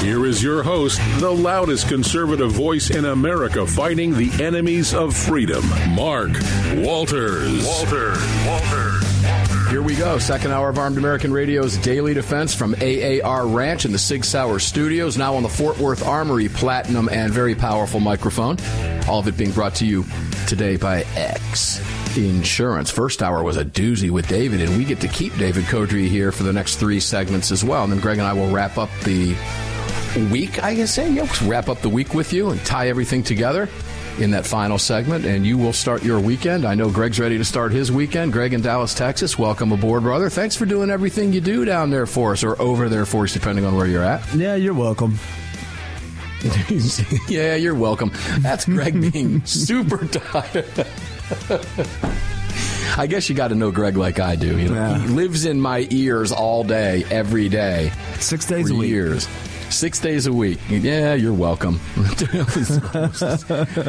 Here is your host, the loudest conservative voice in America fighting the enemies of freedom, Mark Walters. Walters. Walters. Here we go. Second hour of Armed American Radio's Daily Defense from AAR Ranch in the Sig Sauer Studios, now on the Fort Worth Armory Platinum and very powerful microphone. All of it being brought to you today by X Insurance. First hour was a doozy with David, and we get to keep David Codrea here for the next three segments as well. And then Greg and I will wrap up the week, I guess, say. Yeah, we'll wrap up the week with you and tie everything together in that final segment, and you will start your weekend. I know Greg's ready to start his weekend. Greg in Dallas, Texas, welcome aboard, brother. Thanks for doing everything you do down there for us, or over there for us, depending on where you're at. Yeah, you're welcome. yeah, you're welcome. That's Greg being super tired. I guess you got to know Greg like I do. You know, Yeah. he lives in my ears all day, every day, Six days a week. years. Six days a week. Yeah, you're welcome.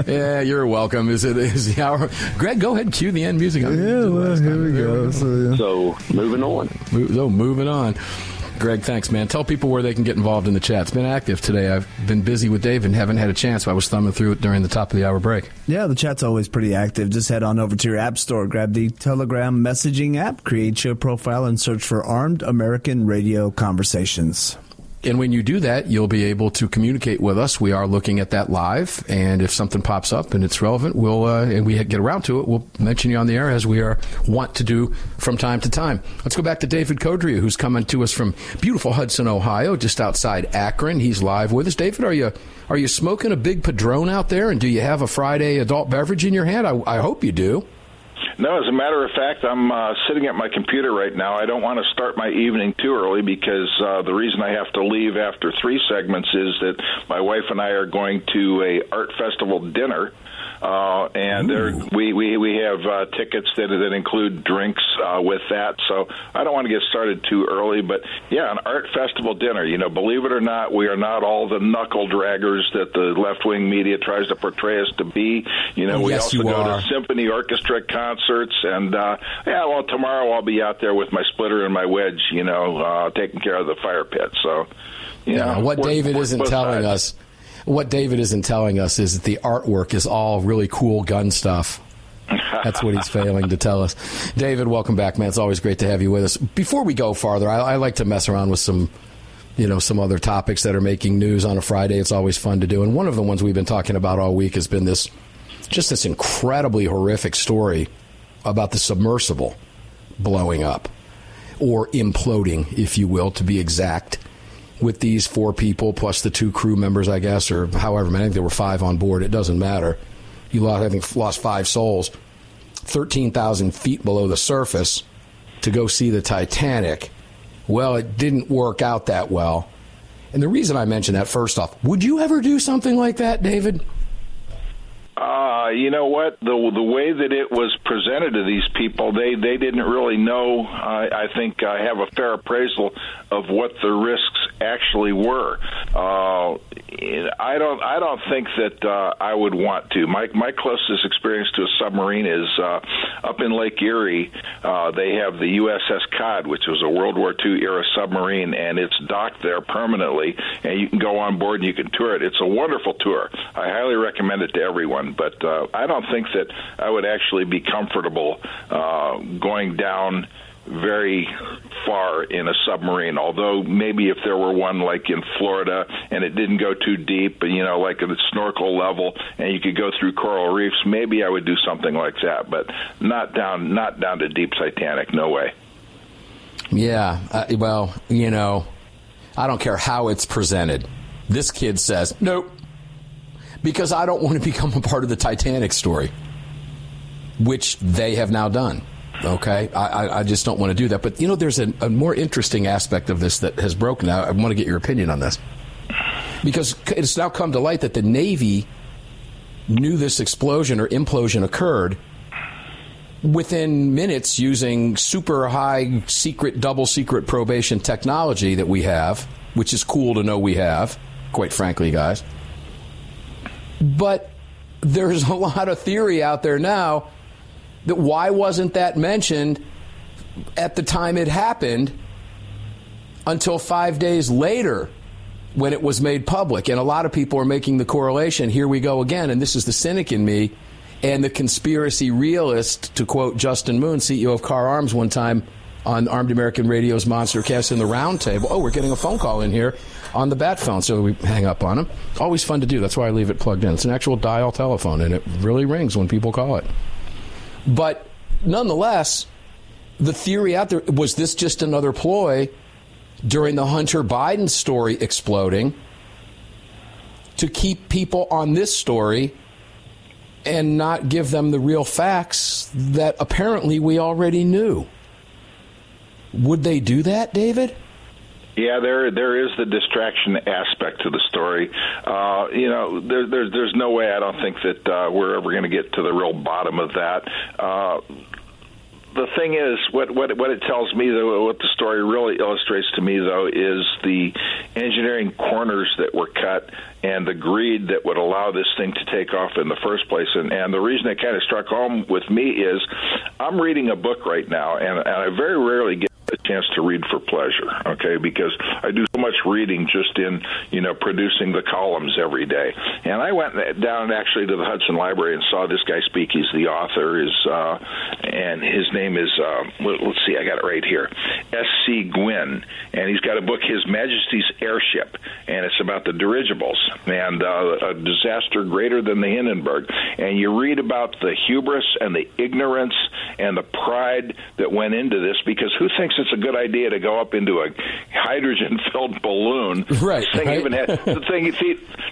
yeah, you're welcome. Is it is the hour? Greg, go ahead and cue the end music. Yeah, well, here we go. So, yeah. So moving on. So moving on. Greg, thanks, man. Tell people where they can get involved in the chat. It's been active today. I've been busy with Dave and haven't had a chance. I was thumbing through it during the top of the hour break. yeah, the chat's always pretty active. Just head on over to your app store, grab the Telegram messaging app, create your profile, and search for Armed American Radio Conversations. And when you do that, you'll be able to communicate with us. We are looking at that live, and if something pops up and it's relevant, we'll uh, and we get around to it, we'll mention you on the air as we are want to do from time to time. Let's go back to David Codrea, who's coming to us from beautiful Hudson, Ohio, just outside Akron. He's live with us. David, are you are you smoking a big padrone out there, and do you have a Friday adult beverage in your hand? I, I hope you do. No, as a matter of fact, I'm uh, sitting at my computer right now. I don't want to start my evening too early because uh, the reason I have to leave after three segments is that my wife and I are going to a art festival dinner. Uh, and there, we, we we have uh, tickets that that include drinks uh, with that, so I don't want to get started too early. But yeah, an art festival dinner. You know, believe it or not, we are not all the knuckle draggers that the left wing media tries to portray us to be. You know, Oh, we yes, also go are. to symphony orchestra concerts and uh yeah well tomorrow i'll be out there with my splitter and my wedge you know uh taking care of the fire pit so you Yeah, know, what David isn't telling sides. us, what David isn't telling us is that the artwork is all really cool gun stuff. That's what he's failing to tell us. David, welcome back, man. It's always great to have you with us. Before we go farther, I, I like to mess around with some, you know, some other topics that are making news on a Friday. It's always fun to do. And one of the ones we've been talking about all week has been this, just this incredibly horrific story about the submersible blowing up or imploding, if you will, to be exact, with these four people plus the two crew members, I guess, or however many. I think there were five on board. It doesn't matter. You lost, I think, lost five souls, thirteen thousand feet below the surface, to go see the Titanic. Well, it didn't work out that well. And the reason I mention that, first off, would you ever do something like that, David? Uh, you know what? The the way that it was presented to these people, they they didn't really know. I I think I have a fair appraisal of what the risks actually were. Uh, I don't I don't think that uh, I would want to. My my closest experience to a submarine is uh, up in Lake Erie. Uh, they have the USS Cod, which was a World War II era submarine, and it's docked there permanently. And you can go on board and you can tour it. It's a wonderful tour. I highly recommend it to everyone. But uh, I don't think that I would actually be comfortable uh, going down very far in a submarine. Although maybe if there were one like in Florida and it didn't go too deep, you know, like at the snorkel level, and you could go through coral reefs, maybe I would do something like that. But not down, not down to deep Titanic. No way. Yeah. Uh, well, you know, I don't care how it's presented. This kid says nope because I don't want to become a part of the Titanic story, which they have now done. Okay, I, I just don't want to do that. But you know, there's a, a more interesting aspect of this that has broken out. I want to get your opinion on this because it's now come to light that the Navy knew this explosion or implosion occurred within minutes using super high secret, double secret probation technology that we have, which is cool to know we have, quite frankly, guys. But there's a lot of theory out there now that why wasn't that mentioned at the time it happened until five days later when it was made public? And a lot of people are making the correlation. Here we go again, and this is the cynic in me and the conspiracy realist, to quote Justin Moon, CEO of Kahr Arms, one time on Armed American Radio's Monster Cast in the Roundtable. Oh, we're getting a phone call in here on the bat phone, so we hang up on them. Always fun to do. That's why I leave it plugged in. It's an actual dial telephone, and it really rings when people call it. But nonetheless, the theory out there was this just another ploy during the Hunter Biden story exploding to keep people on this story and not give them the real facts that apparently we already knew. Would they do that, David? Yeah, there there is the distraction aspect to the story. Uh, you know, there, there, there's no way I don't think that uh, we're ever going to get to the real bottom of that. Uh, the thing is, what what what it tells me, though, what the story really illustrates to me, though, is the engineering corners that were cut and the greed that would allow this thing to take off in the first place. And and the reason it kind of struck home with me is, I'm reading a book right now, and, and I very rarely get chance to read for pleasure, okay? Because I do so much reading just in, you know, producing the columns every day. And I went down actually to the Hudson Library and saw this guy speak. He's the author, is uh, and his name is uh, let's see, I got it right here, S.C. Gwynne, and he's got a book, His Majesty's Airship, and it's about the dirigibles and uh, a disaster greater than the Hindenburg. And you read about the hubris and the ignorance and the pride that went into this because who thinks it's a good idea to go up into a hydrogen-filled balloon? Right. This thing right. even had the thing.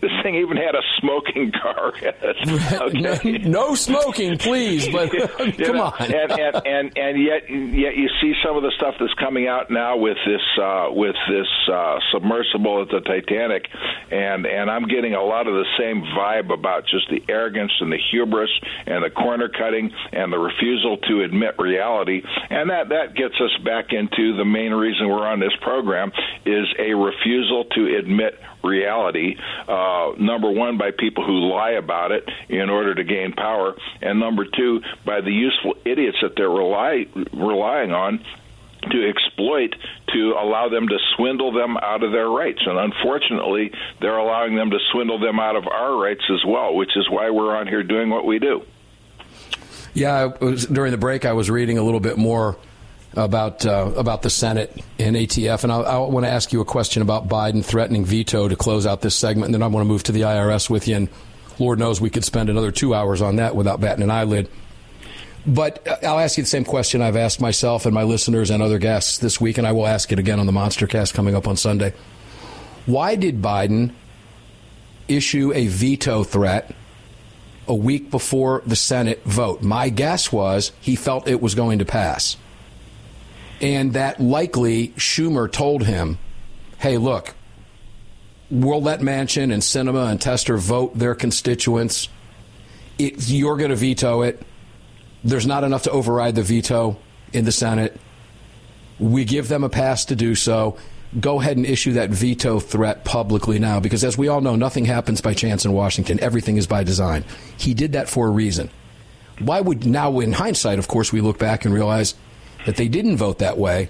This thing even had a smoking car. okay. no, no, smoking, please. But come know, on. and, and and and yet yet you see some of the stuff that's coming out now with this uh, with this uh, submersible at the Titanic, and and I'm getting a lot of the same vibe about just the arrogance and the hubris and the corner cutting and the refusal to admit reality, and that that gets us back into the main reason we're on this program is a refusal to admit reality. Uh, number one, by people who lie about it in order to gain power, and number two, by the useful idiots that they're rely, relying on to exploit to allow them to swindle them out of their rights. And unfortunately, they're allowing them to swindle them out of our rights as well, which is why we're on here doing what we do. Yeah, was, during the break, I was reading a little bit more about uh, about the Senate and ATF, and I, I want to ask you a question about Biden threatening veto to close out this segment, and then I want to move to the IRS with you. And Lord knows we could spend another two hours on that without batting an eyelid. But uh, I'll ask you the same question I've asked myself and my listeners and other guests this week, and I will ask it again on the Monster Cast coming up on Sunday. Why did Biden issue a veto threat a week before the Senate vote. My guess was he felt it was going to pass. And that likely Schumer told him, hey, look, we'll let Manchin and Sinema and Tester vote their constituents. It, you're going to veto it. There's not enough to override the veto in the Senate. We give them a pass to do so go ahead and issue that veto threat publicly now because, as we all know, nothing happens by chance in Washington. Everything is by design. He did that for a reason. Why would now, in hindsight, of course, we look back and realize that they didn't vote that way.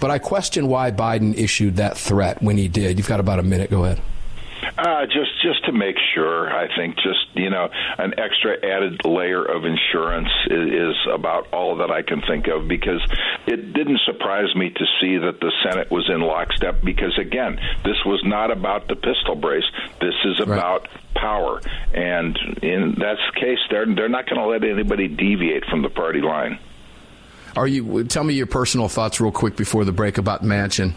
But I question why Biden issued that threat when he did. You've got about a minute. Go ahead. Uh, just just to make sure, I think just you know an extra added layer of insurance is, is about all that I can think of because it didn't surprise me to see that the Senate was in lockstep because again, this was not about the pistol brace. This is about right. power, and in that case, they're they're not going to let anybody deviate from the party line. Are you? Tell me your personal thoughts real quick before the break about Manchin.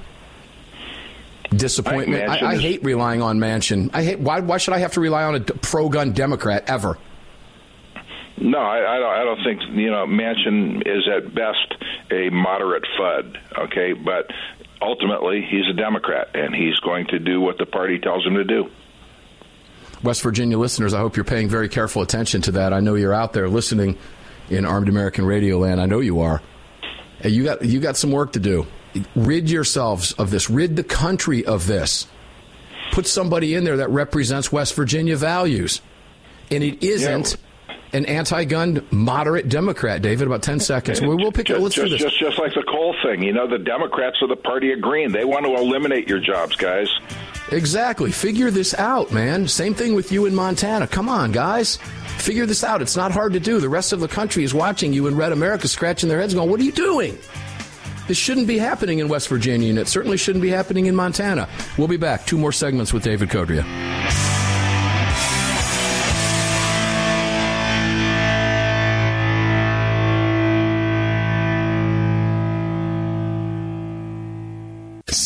disappointment. I, I, I, hate relying on Manchin. I hate why. Why should I have to rely on a pro-gun Democrat ever? No, I, I, don't, I don't think you know Manchin is at best a moderate FUD. Okay, but ultimately he's a Democrat and he's going to do what the party tells him to do. West Virginia listeners, I hope you're paying very careful attention to that. I know you're out there listening in Armed American Radio Land. I know you are. You got you got some work to do rid yourselves of this, rid the country of this. Put somebody in there that represents West Virginia values. And it isn't yeah. an anti gun moderate Democrat, David. About 10 seconds. We will pick just, it. Let's just, do this. Just, just like the coal thing. You know, the Democrats are the party of green. They want to eliminate your jobs, guys. Exactly. Figure this out, man. Same thing with you in Montana. Come on, guys. Figure this out. It's not hard to do. The rest of the country is watching you in red America, scratching their heads, going, What are you doing? This shouldn't be happening in West Virginia, and it certainly shouldn't be happening in Montana. We'll be back. Two more segments with David Codrea.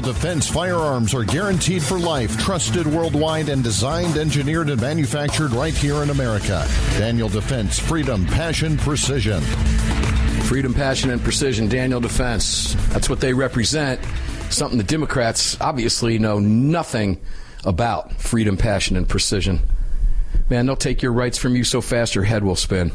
Daniel Defense firearms are guaranteed for life, trusted worldwide, and designed, engineered, and manufactured right here in America. Daniel Defense, freedom, passion, precision. Freedom, passion, and precision. Daniel Defense. That's what they represent. Something the Democrats obviously know nothing about freedom, passion, and precision. Man, they'll take your rights from you so fast your head will spin.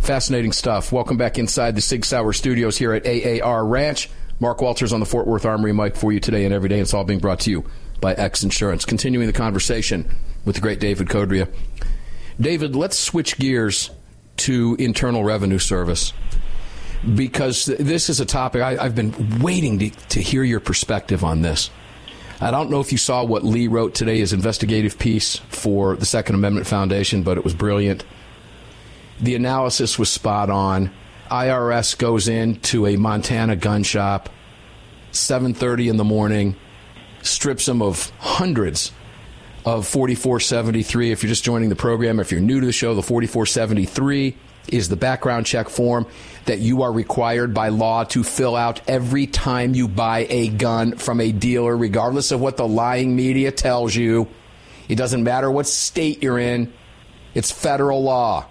Fascinating stuff. Welcome back inside the Sig Sauer studios here at AAR Ranch. Mark Walters on the Fort Worth Armory mic for you today and every day. It's all being brought to you by X Insurance. Continuing the conversation with the great David Codrea. David, let's switch gears to Internal Revenue Service because this is a topic I, have been waiting to, to hear your perspective on this. I don't know if you saw what Lee wrote today, his investigative piece for the Second Amendment Foundation, but it was brilliant. The analysis was spot on. IRS goes into a Montana gun shop, 7:30 in the morning, strips them of hundreds of 4473. If you're just joining the program, if you're new to the show, the 4473 is the background check form that you are required by law to fill out every time you buy a gun from a dealer, regardless of what the lying media tells you. It doesn't matter what state you're in, it's federal law.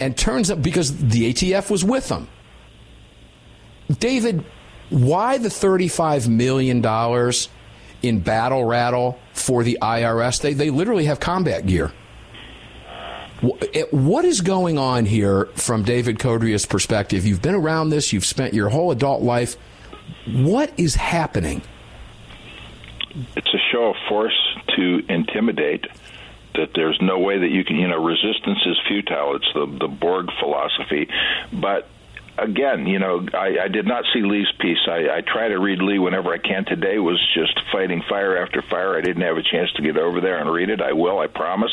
And turns out because the ATF was with them. David, why the $35 million in battle rattle for the IRS? They, they literally have combat gear. Eh, what is going on here from David Codrea's perspective? You've been around this, you've spent your whole adult life. What is happening? It's a show of force to intimidate that there's no way that you can, you know, resistance is futile. It's the the Borg philosophy, but again, you know, I, I did not see Lee's piece. I, I try to read Lee whenever I can. Today was just fighting fire after fire. I didn't have a chance to get over there and read it. I will. I promise.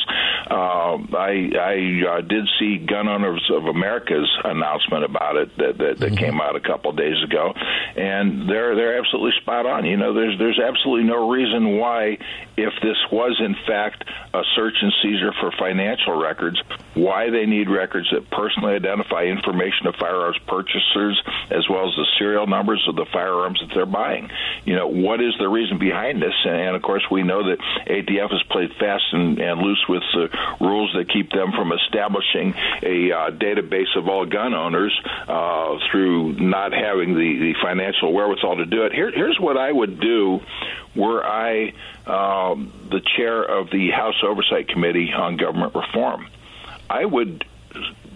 Uh, I I uh, did see Gun Owners of America's announcement about it that that, that mm-hmm. came out a couple of days ago, and they're they're absolutely spot on. You know, there's there's absolutely no reason why, if this was in fact a search and seizure for financial records, why they need records that personally identify information of firearms purchasers as well as the serial numbers of the firearms that they're buying. You know, what is the reason behind this? And of course, we know that ATF has played fast and, and loose with the rules that keep them from establishing a uh, database of all gun owners uh, through not having the, the financial wherewithal to do it. Here, here's what I would do were I um, the chair of the House Oversight Committee on Government Reform. I would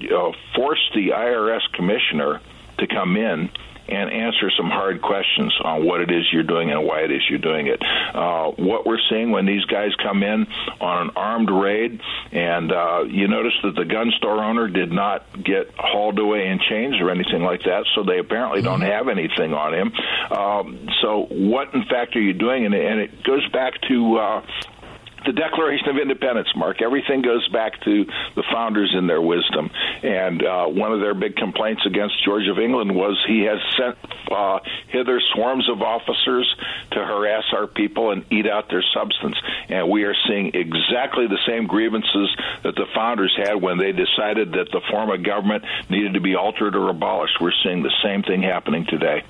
uh, force the IRS commissioner to come in and answer some hard questions on what it is you're doing and why it is you're doing it. Uh, what we're seeing when these guys come in on an armed raid, and uh, you notice that the gun store owner did not get hauled away in chains or anything like that, so they apparently don't mm-hmm. have anything on him. Um, so, what in fact are you doing? And, and it goes back to uh, the Declaration of Independence, Mark. Everything goes back to the founders in their wisdom. And uh, one of their big complaints against George of England was he has sent uh, hither swarms of officers to harass our people and eat out their substance. And we are seeing exactly the same grievances that the founders had when they decided that the form of government needed to be altered or abolished. We're seeing the same thing happening today.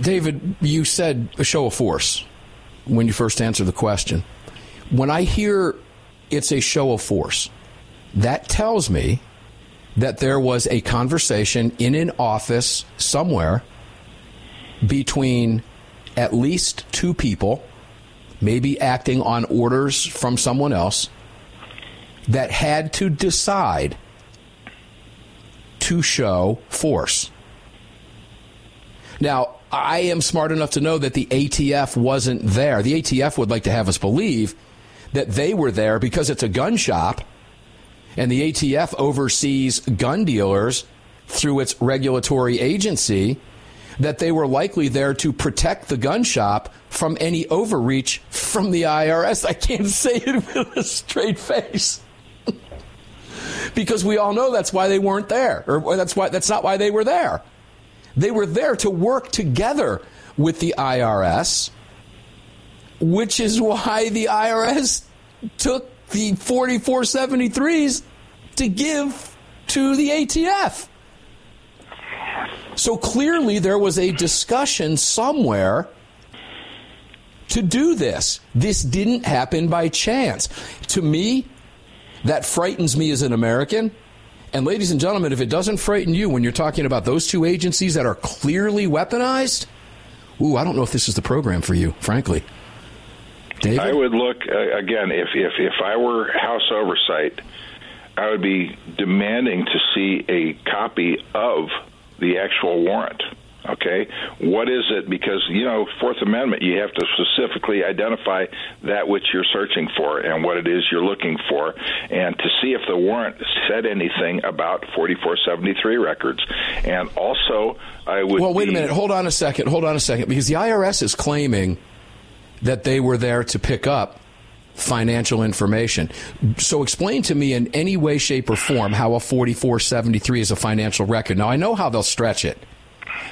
David, you said a show of force when you first answered the question when I hear it's a show of force, that tells me that there was a conversation in an office somewhere between at least two people, maybe acting on orders from someone else, that had to decide to show force. Now, I am smart enough to know that the ATF wasn't there. The ATF would like to have us believe that they were there because it's a gun shop and the ATF oversees gun dealers through its regulatory agency, that they were likely there to protect the gun shop from any overreach from the IRS. I can't say it with a straight face. because we all know that's why they weren't there, or that's why that's not why they were there. They were there to work together with the IRS, which is why the IRS took the 4473s to give to the ATF. So clearly there was a discussion somewhere to do this. This didn't happen by chance. To me, that frightens me as an American. And ladies and gentlemen, if it doesn't frighten you when you're talking about those two agencies that are clearly weaponized, ooh, I don't know if this is the program for you, frankly. David? I would look uh, again if if if I were House Oversight, I would be demanding to see a copy of the actual warrant. Okay, what is it? Because you know, Fourth Amendment, you have to specifically identify that which you're searching for and what it is you're looking for, and to see if the warrant said anything about 4473 records. And also, I would. Well, wait be, a minute. Hold on a second. Hold on a second, because the IRS is claiming that they were there to pick up financial information. So explain to me in any way, shape, or form how a 4473 is a financial record. Now, I know how they'll stretch it.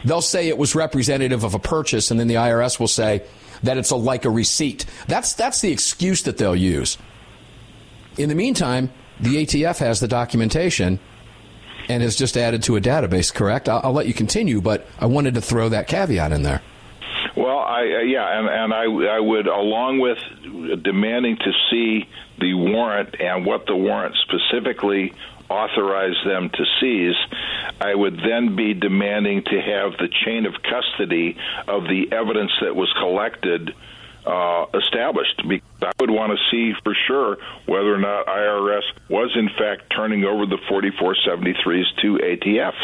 They'll say it was representative of a purchase, and then the IRS will say that it's a, like a receipt. That's, that's the excuse that they'll use. In the meantime, the ATF has the documentation and has just added to a database, correct? I'll, I'll let you continue, but I wanted to throw that caveat in there. Well, I uh, yeah, and and I I would along with demanding to see the warrant and what the warrant specifically authorized them to seize, I would then be demanding to have the chain of custody of the evidence that was collected uh, established. Because I would want to see for sure whether or not IRS was in fact turning over the 4473s to ATF.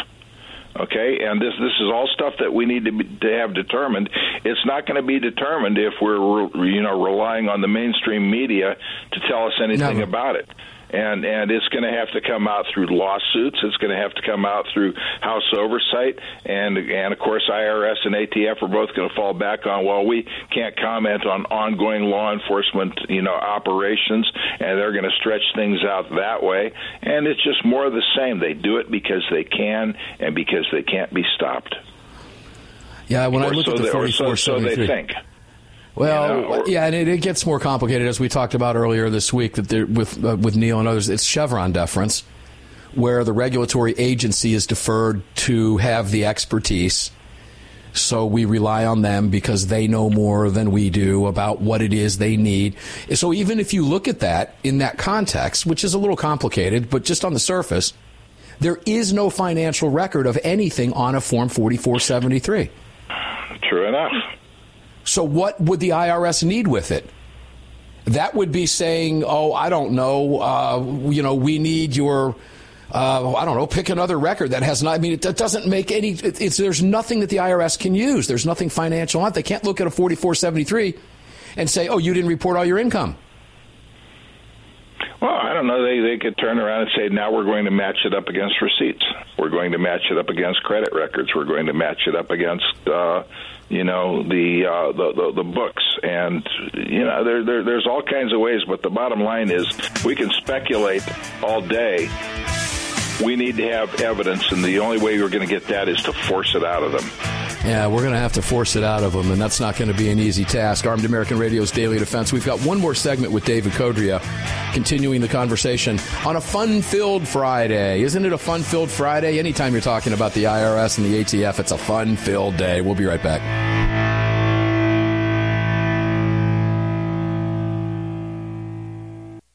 Okay, and this this is all stuff that we need to, be, to have determined. It's not going to be determined if we're you know relying on the mainstream media to tell us anything Never. about it and and it's going to have to come out through lawsuits. It's going to have to come out through House oversight, and and of course IRS and ATF are both going to fall back on. Well, we can't comment on ongoing law enforcement, you know, operations, and they're going to stretch things out that way. And it's just more of the same. They do it because they can, and because they can't be stopped. Yeah, when or I look so at the they, forty-four so, so they think. Well, you know, or, yeah, and it, it, gets more complicated as we talked about earlier this week that there, with uh, with Neil and others. It's Chevron deference, where the regulatory agency is deferred to have the expertise. So we rely on them because they know more than we do about what it is they need. So even if you look at that in that context, which is a little complicated, but just on the surface, there is no financial record of anything on a Form 4473. True enough. So, what would the IRS need with it? That would be saying, "Oh, I don't know. Uh, you know, we need your." Uh, I don't know. Pick another record that has not. I mean, it, it doesn't make any. It, it's there's nothing that the IRS can use. There's nothing financial on it. They can't look at a 4473 and say, "Oh, you didn't report all your income." Well, I don't know. They they could turn around and say, now we're going to match it up against receipts. We're going to match it up against credit records. We're going to match it up against, uh, you know, the, uh, the the the books. And you know, there, there there's all kinds of ways. But the bottom line is, we can speculate all day. We need to have evidence, and the only way we're going to get that is to force it out of them. Yeah, we're going to have to force it out of them, and that's not going to be an easy task. Armed American Radio's Daily Defense. We've got one more segment with David Codrea, continuing the conversation on a fun filled Friday. Isn't it a fun filled Friday? Anytime you're talking about the IRS and the ATF, it's a fun filled day. We'll be right back.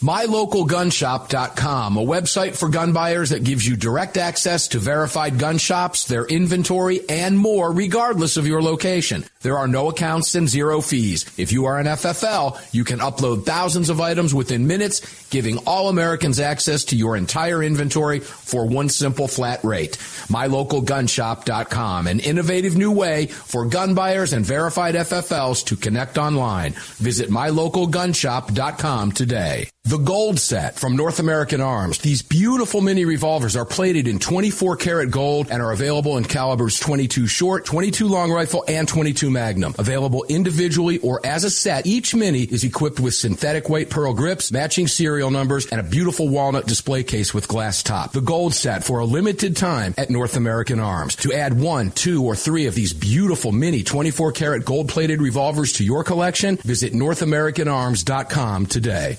MyLocalGunShop.com, a website for gun buyers that gives you direct access to verified gun shops, their inventory, and more, regardless of your location. There are no accounts and zero fees. If you are an FFL, you can upload thousands of items within minutes, giving all Americans access to your entire inventory for one simple flat rate. MyLocalGunShop.com, an innovative new way for gun buyers and verified FFLs to connect online. Visit MyLocalGunShop.com today. The Gold Set from North American Arms. These beautiful mini revolvers are plated in 24 karat gold and are available in calibers 22 short, 22 long rifle, and 22 magnum. Available individually or as a set, each mini is equipped with synthetic weight pearl grips, matching serial numbers, and a beautiful walnut display case with glass top. The Gold Set for a limited time at North American Arms. To add one, two, or three of these beautiful mini 24 karat gold plated revolvers to your collection, visit NorthAmericanArms.com today.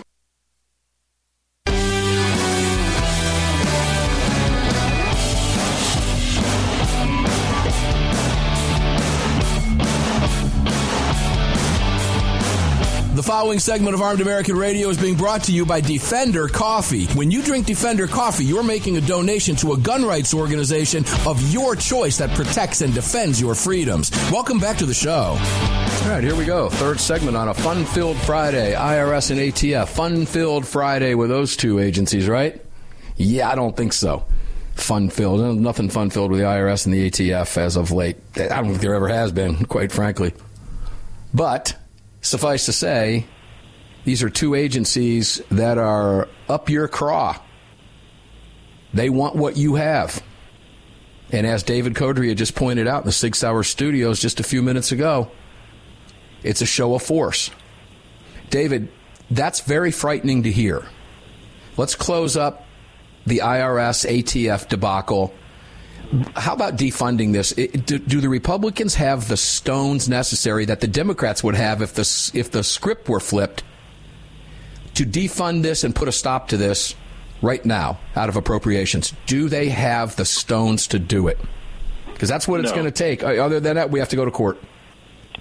following segment of Armed American Radio is being brought to you by Defender Coffee. When you drink Defender Coffee, you're making a donation to a gun rights organization of your choice that protects and defends your freedoms. Welcome back to the show. All right, here we go. Third segment on a fun filled Friday. IRS and ATF. Fun filled Friday with those two agencies, right? Yeah, I don't think so. Fun filled. Nothing fun filled with the IRS and the ATF as of late. I don't think there ever has been, quite frankly. But suffice to say, these are two agencies that are up your craw. They want what you have. And as David Codrea just pointed out in the Sig Sauer studios just a few minutes ago, it's a show of force. David, that's very frightening to hear Let's close up the IRS ATF debacle. How about defunding this? Do, do, the Republicans have the stones necessary that the Democrats would have if the if the script were flipped to defund this and put a stop to this right now out of appropriations? Do they have the stones to do it? Because that's what it's no. going to take. Other than that, we have to go to court.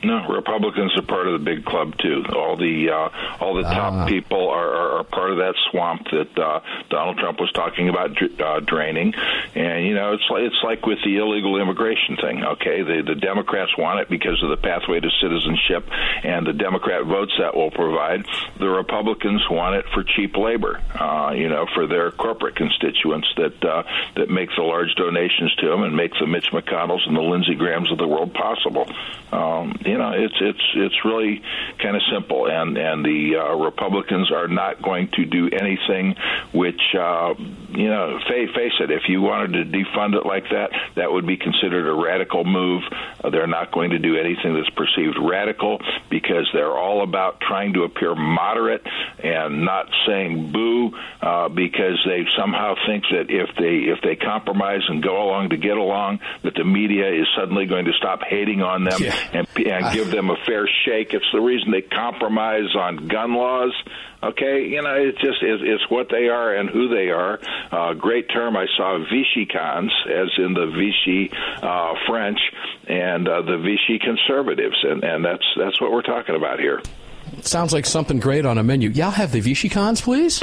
No, Republicans are part of the big club too. All the uh, all the top uh, people are, are, are part of that swamp that uh, Donald Trump was talking about uh, draining. And you know, it's like it's like with the illegal immigration thing. Okay, the the Democrats want it because of the pathway to citizenship and the Democrat votes that will provide. The Republicans want it for cheap labor. Uh, you know, for their corporate constituents that uh, that make the large donations to them and make the Mitch McConnells and the Lindsey Grahams of the world possible. Um, you know, it's it's it's really kind of simple, and and the uh, Republicans are not going to do anything which uh, you know, face, face it, if you wanted to defund it like that, that would be considered a radical move. Uh, they're not going to do anything that's perceived radical because they're all about trying to appear moderate and not saying boo uh, because they somehow think that if they if they compromise and go along to get along, that the media is suddenly going to stop hating on them yeah. and, and give them a fair shake. It's the reason they compromise on gun laws. Okay, you know, it's just it's, it's what they are and who they are. Uh, great term I saw Vichy cons, as in the Vichy uh, French, and uh, the Vichy conservatives, and and that's that's what we're talking about here. Sounds like something great on a menu. Yeah, I'll have the Vichy cons, please.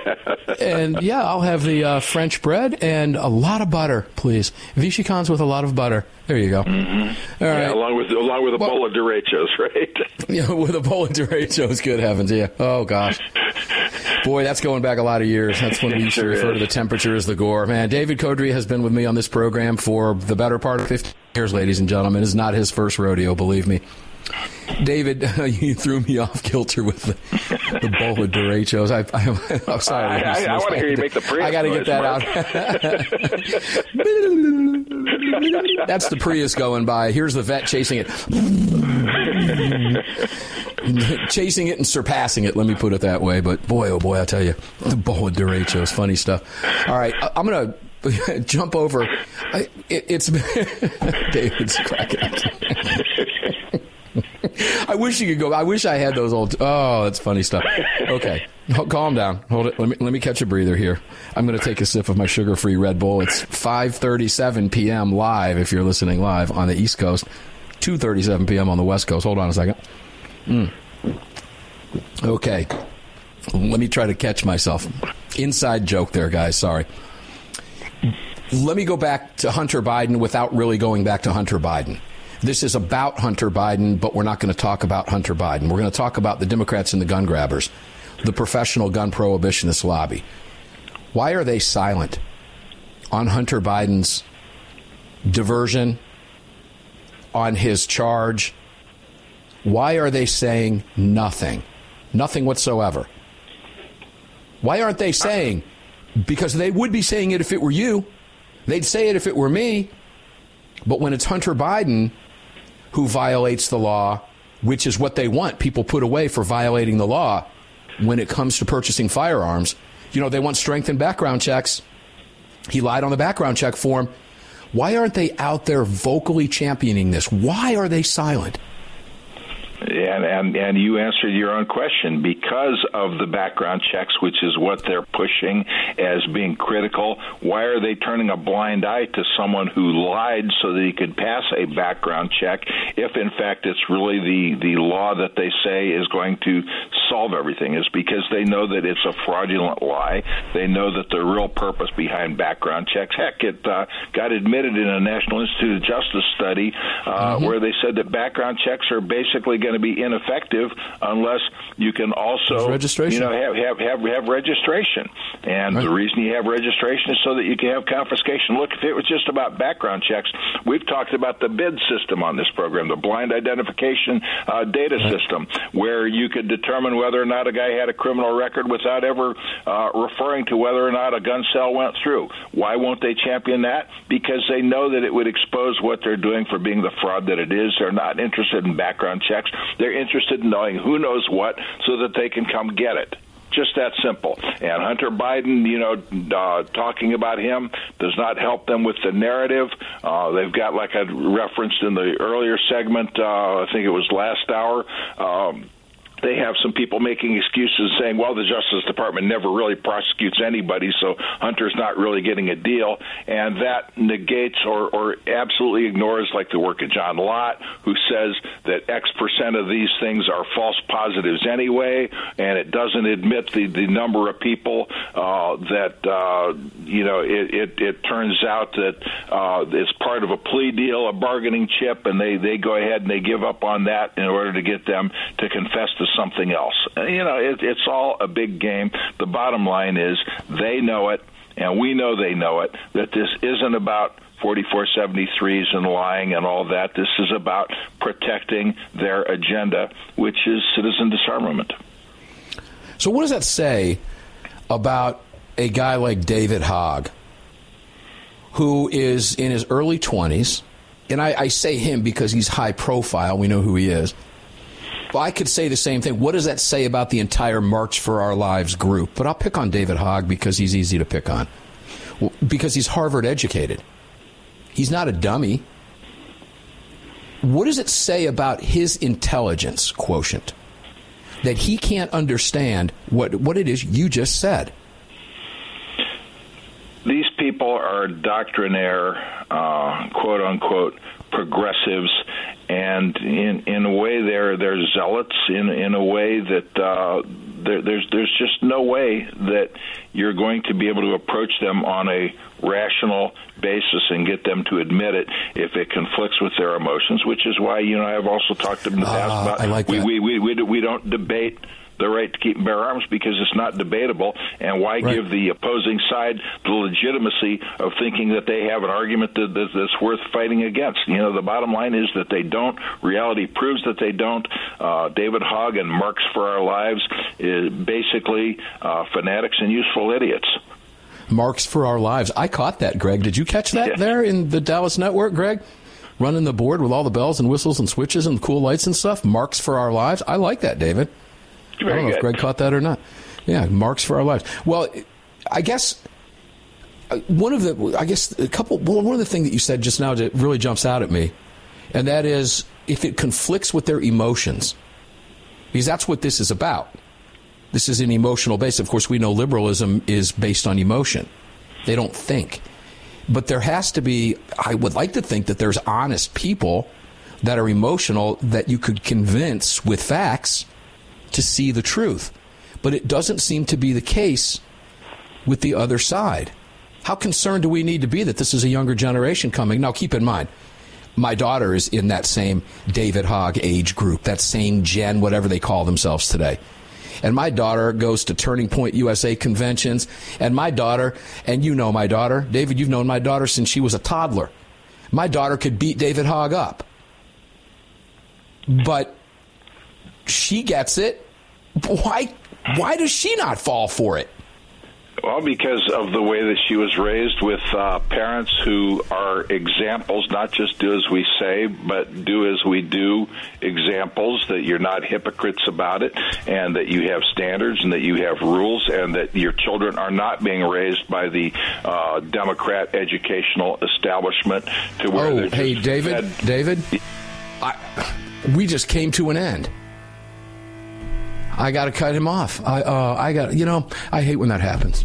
and yeah, I'll have the uh, French bread and a lot of butter, please. Vichy cons with a lot of butter. There you go. Mm-hmm. All right. Yeah, along with along with a well, bowl of derechos, right? yeah, with a bowl of derechos. Good heavens, yeah. Oh gosh. Boy, that's going back a lot of years. That's when we used to refer to the temperature as the gore. Man, David Codrea has been with me on this program for the better part of 15 years, ladies and gentlemen. It's not his first rodeo, believe me. David, you threw me off kilter with the, the bowl of derechos. I, I, am sorry. I, I, I want to hear you make the Prius I got to get that out. That's the Prius going by. Here's the vet chasing it. chasing it and surpassing it, let me put it that way. But boy, oh boy, I tell you, the bowl of derechos, funny stuff. All right, I'm going to jump over. it, it's David's cracking. I wish you could go. I wish I had those old. Oh, that's funny stuff. Okay, calm down. Hold it. Let me let me catch a breather here. I'm going to take a sip of my sugar-free Red Bull. It's 5:37 p.m. live if you're listening live on the East Coast. 2:37 p.m. on the West Coast. Hold on a second. Mm. Okay, let me try to catch myself. Inside joke there, guys. Sorry. Let me go back to Hunter Biden without really going back to Hunter Biden. This is about Hunter Biden, but we're not going to talk about Hunter Biden. We're going to talk about the Democrats and the gun grabbers, the professional gun prohibitionist lobby. Why are they silent on Hunter Biden's diversion, on his charge? Why are they saying nothing? Nothing whatsoever. Why aren't they saying? Because they would be saying it if it were you. They'd say it if it were me. But when it's Hunter Biden, who violates the law, which is what they want people put away for violating the law when it comes to purchasing firearms. You know, they want strengthened background checks. He lied on the background check form. Why aren't they out there vocally championing this? Why are they silent? And, and and you answered your own question because of the background checks, which is what they're pushing as being critical. Why are they turning a blind eye to someone who lied so that he could pass a background check? If in fact it's really the the law that they say is going to solve everything, is because they know that it's a fraudulent lie. They know that the real purpose behind background checks. Heck, it uh, got admitted in a National Institute of Justice study uh, mm-hmm. where they said that background checks are basically going to be ineffective unless you can also registration. you know have have have, have registration. And right. the reason you have registration is so that you can have confiscation. Look, if it was just about background checks, we've talked about the BID system on this program, the blind identification uh, data right. system, where you could determine whether or not a guy had a criminal record without ever uh, referring to whether or not a gun sale went through. Why won't they champion that? Because they know that it would expose what they're doing for being the fraud that it is. They're not interested in background checks. They're interested in knowing who knows what so that they can come get it. Just that simple. And Hunter Biden, you know, uh, talking about him does not help them with the narrative. Uh, they've got, like I referenced in the earlier segment, uh, I think it was last hour. Um, they have some people making excuses saying, well, the Justice Department never really prosecutes anybody, so Hunter's not really getting a deal. And that negates or, or absolutely ignores, like the work of John Lott, who says that X percent of these things are false positives anyway, and it doesn't admit the, the number of people uh, that, uh, you know, it, it, it turns out that uh, it's part of a plea deal, a bargaining chip, and they, they go ahead and they give up on that in order to get them to confess to something else. You know, it, it's all a big game. The bottom line is they know it, and we know they know it, that this isn't about 4473s and lying and all that. This is about protecting their agenda, which is citizen disarmament. So, what does that say about a guy like David Hogg, who is in his early 20s? And I, I say him because he's high profile. We know who he is. Well, I could say the same thing. What does that say about the entire March for Our Lives group? But I'll pick on David Hogg because he's easy to pick on. Well, because he's Harvard educated. He's not a dummy. What does it say about his intelligence quotient that he can't understand what, what it is you just said? These people are doctrinaire, uh, quote unquote, progressives and in in a way they're they're zealots in in a way that uh, there, there's there's just no way that you're going to be able to approach them on a rational basis and get them to admit it if it conflicts with their emotions, which is why you know I've also talked to them in the past uh, about like we, we we we we don't debate the right to keep and bear arms because it's not debatable. And why right. give the opposing side the legitimacy of thinking that they have an argument that, that, that's worth fighting against? You know, the bottom line is that they don't. Reality proves that they don't. Uh, David Hogg and Marks for Our Lives is basically uh, fanatics and useful idiots. Marks for Our Lives. I caught that, Greg. Did you catch that yeah. there in the Dallas network, Greg? Running the board with all the bells and whistles and switches and cool lights and stuff. Marks for Our Lives. I like that, David. Very I don't know good. if Greg caught that or not. Yeah, marks for our lives. Well, I guess uh, one of the, I guess a couple, well, one of the things that you said just now that really jumps out at me, and that is if it conflicts with their emotions, because that's what this is about. This is an emotional base. Of course, we know liberalism is based on emotion. They don't think. But there has to be, I would like to think that there's honest people that are emotional that you could convince with facts to see the truth. But it doesn't seem to be the case with the other side. How concerned do we need to be that this is a younger generation coming? Now, keep in mind, my daughter is in that same David Hogg age group, that same gen, whatever they call themselves today. And my daughter goes to Turning Point USA conventions. And my daughter, and you know my daughter, David, you've known my daughter since she was a toddler. My daughter could beat David Hogg up. But she gets it. Why? Why does she not fall for it? Well, because of the way that she was raised with uh, parents who are examples, not just do as we say, but do as we do examples, that you're not hypocrites about it, and that you have standards and that you have rules, and that your children are not being raised by the uh, Democrat educational establishment to where oh, hey, David. David, I, we just came to an end. I got to cut him off. I, uh, I got, you know, I hate when that happens.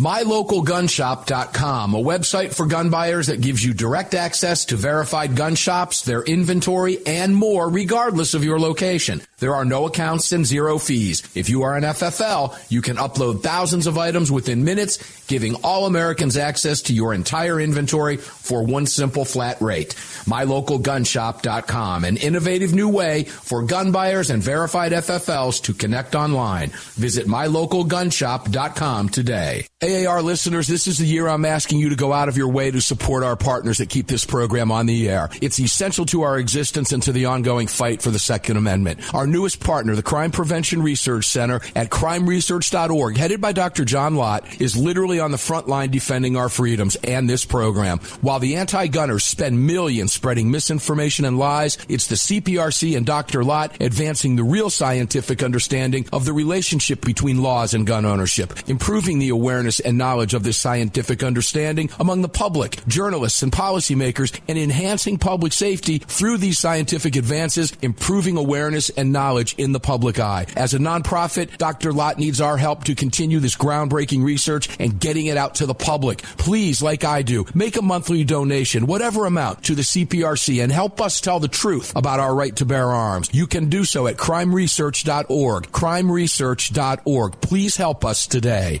MyLocalGunShop.com, a website for gun buyers that gives you direct access to verified gun shops, their inventory, and more, regardless of your location. There are no accounts and zero fees. If you are an FFL, you can upload thousands of items within minutes, giving all Americans access to your entire inventory for one simple flat rate. MyLocalGunShop.com, an innovative new way for gun buyers and verified FFLs to connect online. Visit MyLocalGunShop.com today. AAR listeners, this is the year I'm asking you to go out of your way to support our partners that keep this program on the air. It's essential to our existence and to the ongoing fight for the Second Amendment. Our newest partner, the Crime Prevention Research Center at crimeresearch.org, headed by Dr. John Lott, is literally on the front line defending our freedoms and this program. While the anti-gunners spend millions spreading misinformation and lies, it's the CPRC and Dr. Lott advancing the real scientific understanding of the relationship between laws and gun ownership, improving the awareness and knowledge of this scientific understanding among the public, journalists, and policymakers, and enhancing public safety through these scientific advances, improving awareness and knowledge in the public eye. As a nonprofit, Dr. Lott needs our help to continue this groundbreaking research and getting it out to the public. Please, like I do, make a monthly donation, whatever amount, to the CPRC and help us tell the truth about our right to bear arms. You can do so at crimeresearch.org. Crimeresearch.org. Please help us today.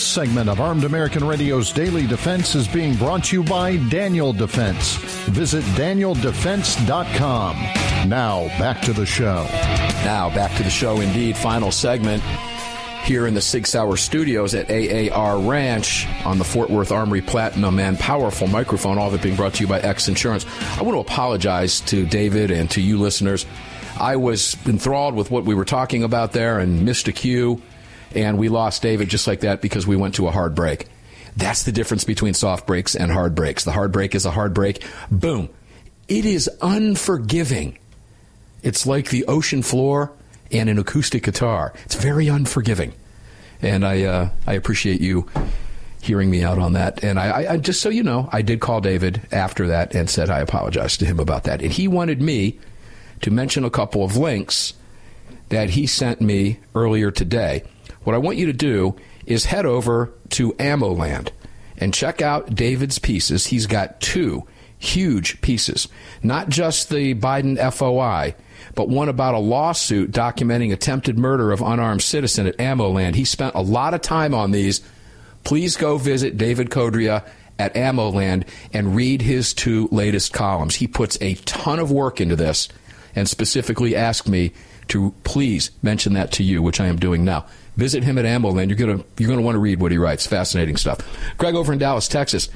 This segment of Armed American Radio's Daily Defense is being brought to you by Daniel Defense. Visit danieldefense.com. Now, back to the show. Now, back to the show indeed. Final segment here in the Sig Sauer studios at AAR Ranch on the Fort Worth Armory Platinum and powerful microphone, all of it being brought to you by X Insurance. I want to apologize to David and to you listeners. I was enthralled with what we were talking about there and missed a cue and we lost David just like that because we went to a hard break. That's the difference between soft breaks and hard breaks. The hard break is a hard break. Boom. It is unforgiving. It's like the ocean floor and an acoustic guitar. It's very unforgiving. And I, uh, I appreciate you hearing me out on that. And I, I, just so you know, I did call David after that and said I apologized to him about that. And he wanted me to mention a couple of links that he sent me earlier today. What I want you to do is head over to AmmoLand and check out David's pieces. He's got two huge pieces, not just the Biden FOI, but one about a lawsuit documenting attempted murder of unarmed citizen at AmmoLand. He spent a lot of time on these. Please go visit David Codrea at AmmoLand and read his two latest columns. He puts a ton of work into this and specifically asked me to please mention that to you, which I am doing now. Visit him at AmmoLand. You're gonna you're gonna want to read what he writes. Fascinating stuff. Greg over in Dallas, Texas.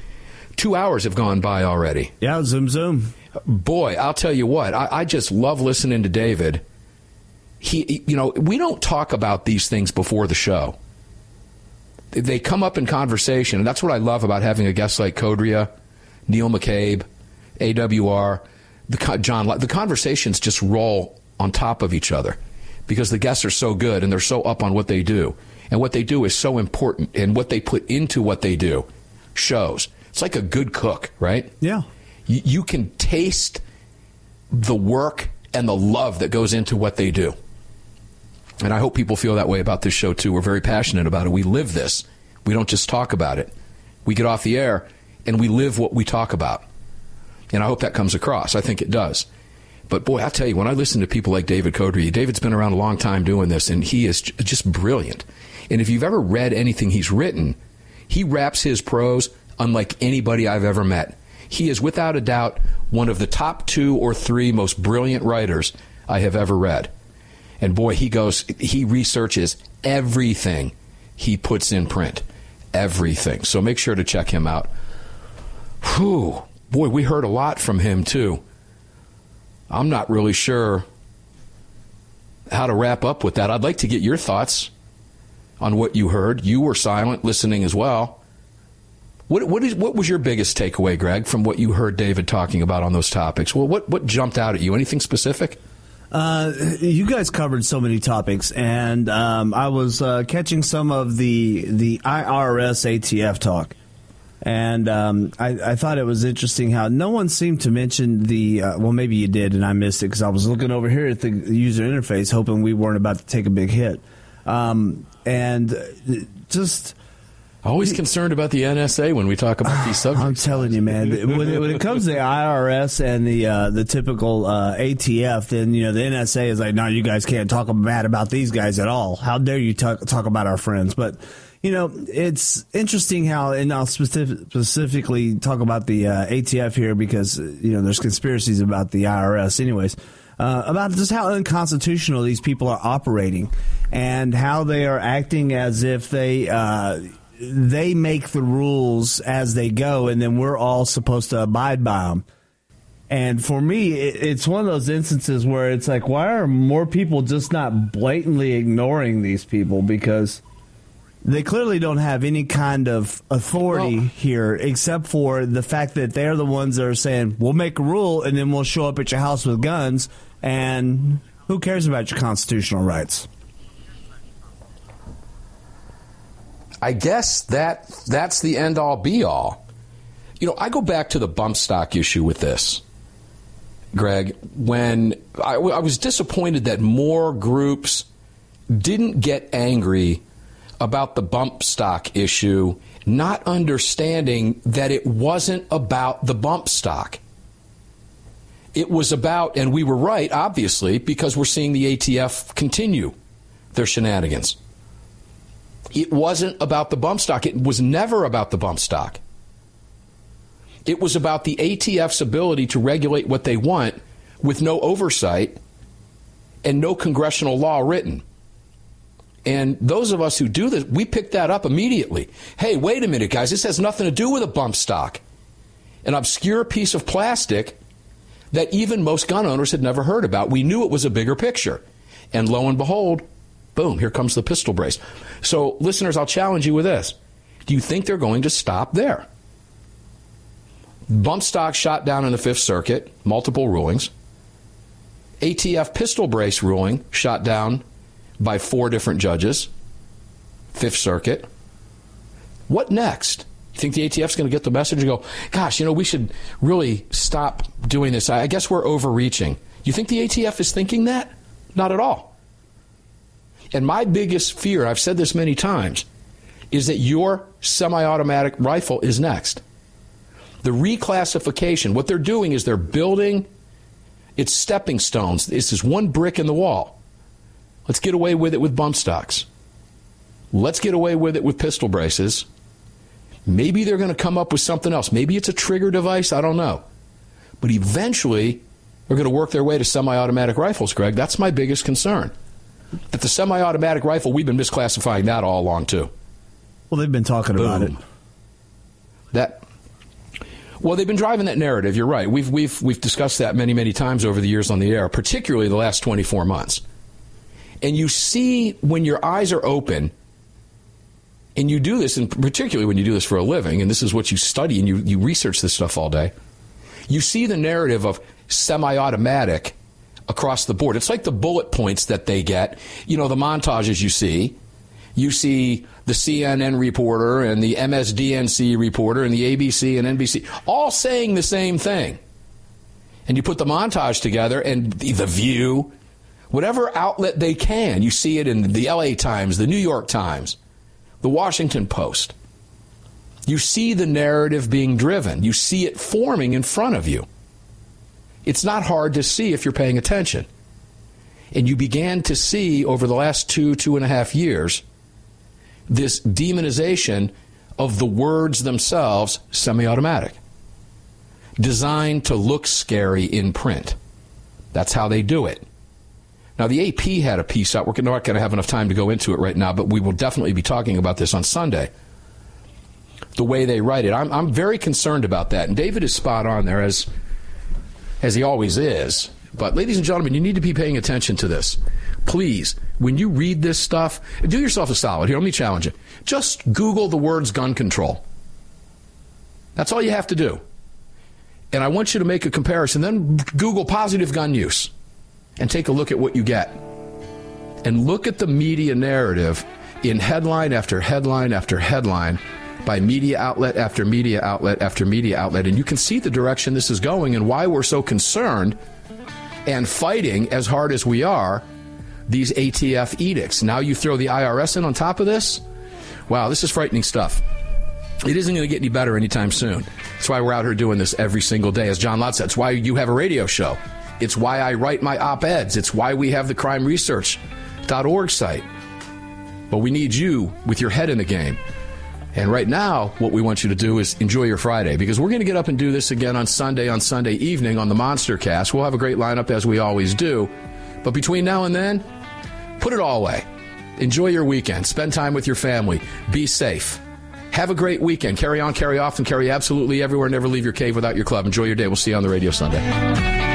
Two hours have gone by already. Yeah, zoom zoom. Boy, I'll tell you what. I, I just love listening to David. He, you know, we don't talk about these things before the show. They come up in conversation, and that's what I love about having a guest like Codrea, Neil McCabe, AWR, the John. The conversations just roll on top of each other because the guests are so good and they're so up on what they do. And what they do is so important, and what they put into what they do shows. It's like a good cook, right? Yeah. You, you can taste the work and the love that goes into what they do. And I hope people feel that way about this show too. We're very passionate about it. We live this. We don't just talk about it. We get off the air and we live what we talk about. And I hope that comes across. I think it does. But boy, I'll tell you, when I listen to people like David Codrea, David's been around a long time doing this, and he is just brilliant. And if you've ever read anything he's written, he wraps his prose unlike anybody I've ever met. He is without a doubt one of the top two or three most brilliant writers I have ever read. And boy, he goes, he researches everything he puts in print. Everything. So make sure to check him out. Whew. Boy, we heard a lot from him too. I'm not really sure how to wrap up with that. I'd like to get your thoughts on what you heard. You were silent, listening as well. What, what, is, what was your biggest takeaway, Greg, from what you heard David talking about on those topics? Well, what, what jumped out at you? Anything specific? Uh, you guys covered so many topics, and um, I was uh, catching some of the the IRS ATF talk, and um, I, I, thought it was interesting how no one seemed to mention the. Uh, well, maybe you did, and I missed it because I was looking over here at the user interface, hoping we weren't about to take a big hit, um, and just Always concerned about the NSA when we talk about these subjects. I'm telling you, man. when, it, when it comes to the IRS and the uh, the typical uh, ATF, then you know the NSA is like, no, you guys can't talk bad about these guys at all. How dare you talk talk about our friends? But you know, it's interesting how, and I'll specific, specifically talk about the uh, ATF here because you know there's conspiracies about the IRS, anyways. Uh, about just how unconstitutional these people are operating and how they are acting as if they uh, they make the rules as they go, and then we're all supposed to abide by them. And for me, it's one of those instances where it's like, why are more people just not blatantly ignoring these people? Because they clearly don't have any kind of authority well, here except for the fact that they're the ones that are saying, we'll make a rule and then we'll show up at your house with guns. And who cares about your constitutional rights? I guess that that's the end all be all. You know, I go back to the bump stock issue with this, Greg, when I, I was disappointed that more groups didn't get angry about the bump stock issue, not understanding that it wasn't about the bump stock. It was about, and we were right, obviously, because we're seeing the ATF continue their shenanigans. It wasn't about the bump stock. It was never about the bump stock. It was about the ATF's ability to regulate what they want with no oversight and no congressional law written. And those of us who do this, we pick that up immediately. Hey, wait a minute, guys, this has nothing to do with a bump stock. An obscure piece of plastic that even most gun owners had never heard about. We knew it was a bigger picture. And lo and behold, boom, here comes the pistol brace. So, listeners, I'll challenge you with this. Do you think they're going to stop there? Bump stock shot down in the Fifth Circuit, multiple rulings. ATF pistol brace ruling shot down by four different judges, Fifth Circuit. What next? You think the ATF's going to get the message and go, gosh, you know, we should really stop doing this? I guess we're overreaching. You think the ATF is thinking that? Not at all. And my biggest fear, I've said this many times, is that your semi automatic rifle is next. The reclassification, what they're doing is they're building its stepping stones. This is one brick in the wall. Let's get away with it with bump stocks. Let's get away with it with pistol braces. Maybe they're going to come up with something else. Maybe it's a trigger device. I don't know. But eventually, they're going to work their way to semi automatic rifles, Greg. That's my biggest concern. That the semi automatic rifle, we've been misclassifying that all along, too. Well, they've been talking Boom. about it. That. Well, they've been driving that narrative. You're right. We've we've we've discussed that many many times over the years on the air, particularly the last 24 months. And you see when your eyes are open, and you do this, and particularly when you do this for a living, and this is what you study and you, you research this stuff all day, you see the narrative of semi automatic across the board. It's like the bullet points that they get, you know, the montages you see. You see the CNN reporter and the MSDNC reporter and the ABC and NBC all saying the same thing. And you put the montage together and the, the View, whatever outlet they can, you see it in the LA Times, the New York Times, the Washington Post. You see the narrative being driven, you see it forming in front of you. It's not hard to see if you're paying attention. And you began to see over the last two, two and a half years this demonization of the words themselves semi automatic, designed to look scary in print. That's how they do it. Now, the AP had a piece out. We're not going to have enough time to go into it right now, but we will definitely be talking about this on Sunday. The way they write it. I'm, I'm very concerned about that. And David is spot on there, as, as he always is. But, ladies and gentlemen, you need to be paying attention to this. Please, when you read this stuff, do yourself a solid. Here, let me challenge you. Just Google the words gun control. That's all you have to do. And I want you to make a comparison. Then Google positive gun use and take a look at what you get. And look at the media narrative in headline after headline after headline by media outlet after media outlet after media outlet. And you can see the direction this is going and why we're so concerned and fighting as hard as we are these ATF edicts. Now you throw the IRS in on top of this? Wow, this is frightening stuff. It isn't going to get any better anytime soon. That's why we're out here doing this every single day. As John Lott said, it's why you have a radio show. It's why I write my op eds. It's why we have the crimeresearch.org site. But we need you with your head in the game. And right now, what we want you to do is enjoy your Friday because we're going to get up and do this again on Sunday, on Sunday evening on the Monster Cast. We'll have a great lineup as we always do. But between now and then, put it all away. Enjoy your weekend. Spend time with your family. Be safe. Have a great weekend. Carry on, carry off, and carry absolutely everywhere. Never leave your cave without your club. Enjoy your day. We'll see you on the radio Sunday.